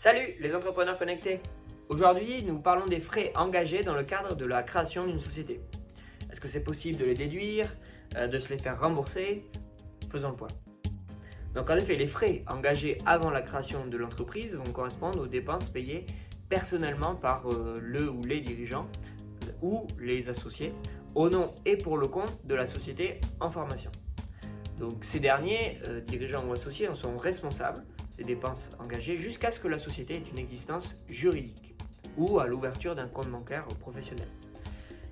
Salut les entrepreneurs connectés Aujourd'hui, nous parlons des frais engagés dans le cadre de la création d'une société. Est-ce que c'est possible de les déduire, euh, de se les faire rembourser? Faisons le point. Donc en effet, les frais engagés avant la création de l'entreprise vont correspondre aux dépenses payées personnellement par euh, le ou les dirigeants euh, ou les associés au nom et pour le compte de la société en formation. Donc ces derniers, dirigeants ou associés, en sont responsables des dépenses engagées jusqu'à ce que la société ait une existence juridique ou à l'ouverture d'un compte bancaire professionnel.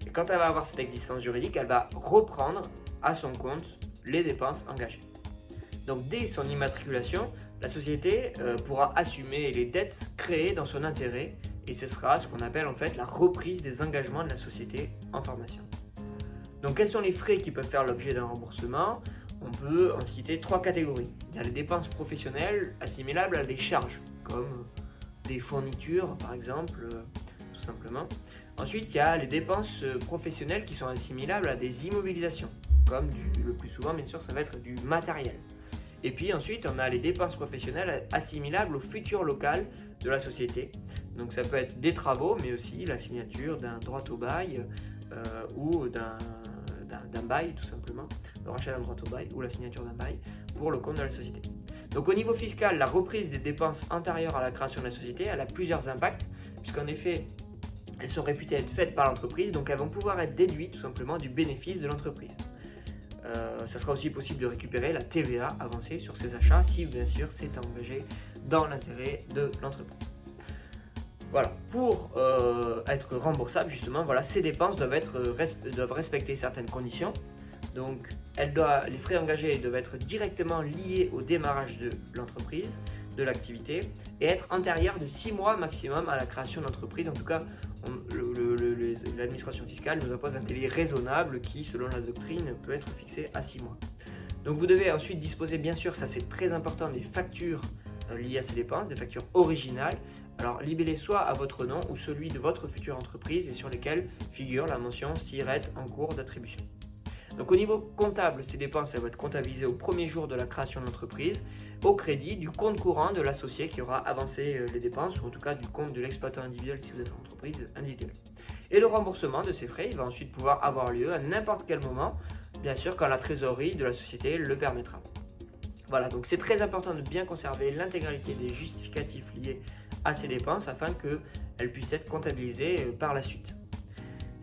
Et quand elle va avoir cette existence juridique, elle va reprendre à son compte les dépenses engagées. Donc dès son immatriculation, la société euh, pourra assumer les dettes créées dans son intérêt et ce sera ce qu'on appelle en fait la reprise des engagements de la société en formation. Donc quels sont les frais qui peuvent faire l'objet d'un remboursement? On peut en citer trois catégories. Il y a les dépenses professionnelles assimilables à des charges, comme des fournitures par exemple, euh, tout simplement. Ensuite, il y a les dépenses professionnelles qui sont assimilables à des immobilisations, comme le plus souvent bien sûr ça va être du matériel. Et puis ensuite, on a les dépenses professionnelles assimilables au futur local de la société. Donc ça peut être des travaux, mais aussi la signature d'un droit au bail euh, ou d'un bail tout simplement, le rachat d'un droit au bail ou la signature d'un bail pour le compte de la société. Donc au niveau fiscal, la reprise des dépenses antérieures à la création de la société, elle a plusieurs impacts, puisqu'en effet, elles sont réputées être faites par l'entreprise, donc elles vont pouvoir être déduites tout simplement du bénéfice de l'entreprise. Euh, ça sera aussi possible de récupérer la TVA avancée sur ces achats si bien sûr c'est engagé dans l'intérêt de l'entreprise. Voilà, pour euh, être remboursable justement, voilà, ces dépenses doivent, être, doivent respecter certaines conditions. Donc les frais engagés doivent être directement liés au démarrage de l'entreprise, de l'activité, et être antérieurs de 6 mois maximum à la création de l'entreprise. En tout cas, l'administration fiscale nous impose un délai raisonnable qui, selon la doctrine, peut être fixé à 6 mois. Donc vous devez ensuite disposer, bien sûr, ça c'est très important, des factures euh, liées à ces dépenses, des factures originales. Alors libellez soit à votre nom ou celui de votre future entreprise et sur lesquelles figure la mention SIRET en cours d'attribution. Donc au niveau comptable, ces dépenses elles vont être comptabilisées au premier jour de la création de l'entreprise, au crédit du compte courant de l'associé qui aura avancé euh, les dépenses, ou en tout cas du compte de l'exploitant individuel si vous êtes en entreprise individuelle. Et le remboursement de ces frais, il va ensuite pouvoir avoir lieu à n'importe quel moment, bien sûr quand la trésorerie de la société le permettra. Voilà, donc c'est très important de bien conserver l'intégralité des justificatifs à ces dépenses afin qu'elles puissent être comptabilisées euh, par la suite.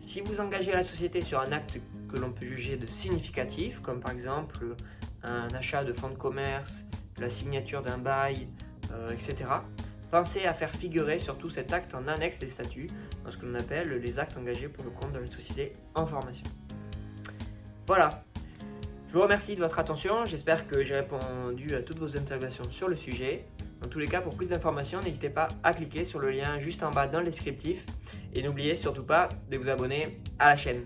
Si vous engagez la société sur un acte que l'on peut juger de significatif, comme par exemple un achat de fonds de commerce, la signature d'un bail, euh, etc., pensez à faire figurer surtout cet acte en annexe des statuts, dans ce que l'on appelle les actes engagés pour le compte de la société en formation. Voilà. Je vous remercie de votre attention, j'espère que j'ai répondu à toutes vos interrogations sur le sujet. Dans tous les cas, pour plus d'informations, n'hésitez pas à cliquer sur le lien juste en bas dans le descriptif et n'oubliez surtout pas de vous abonner à la chaîne.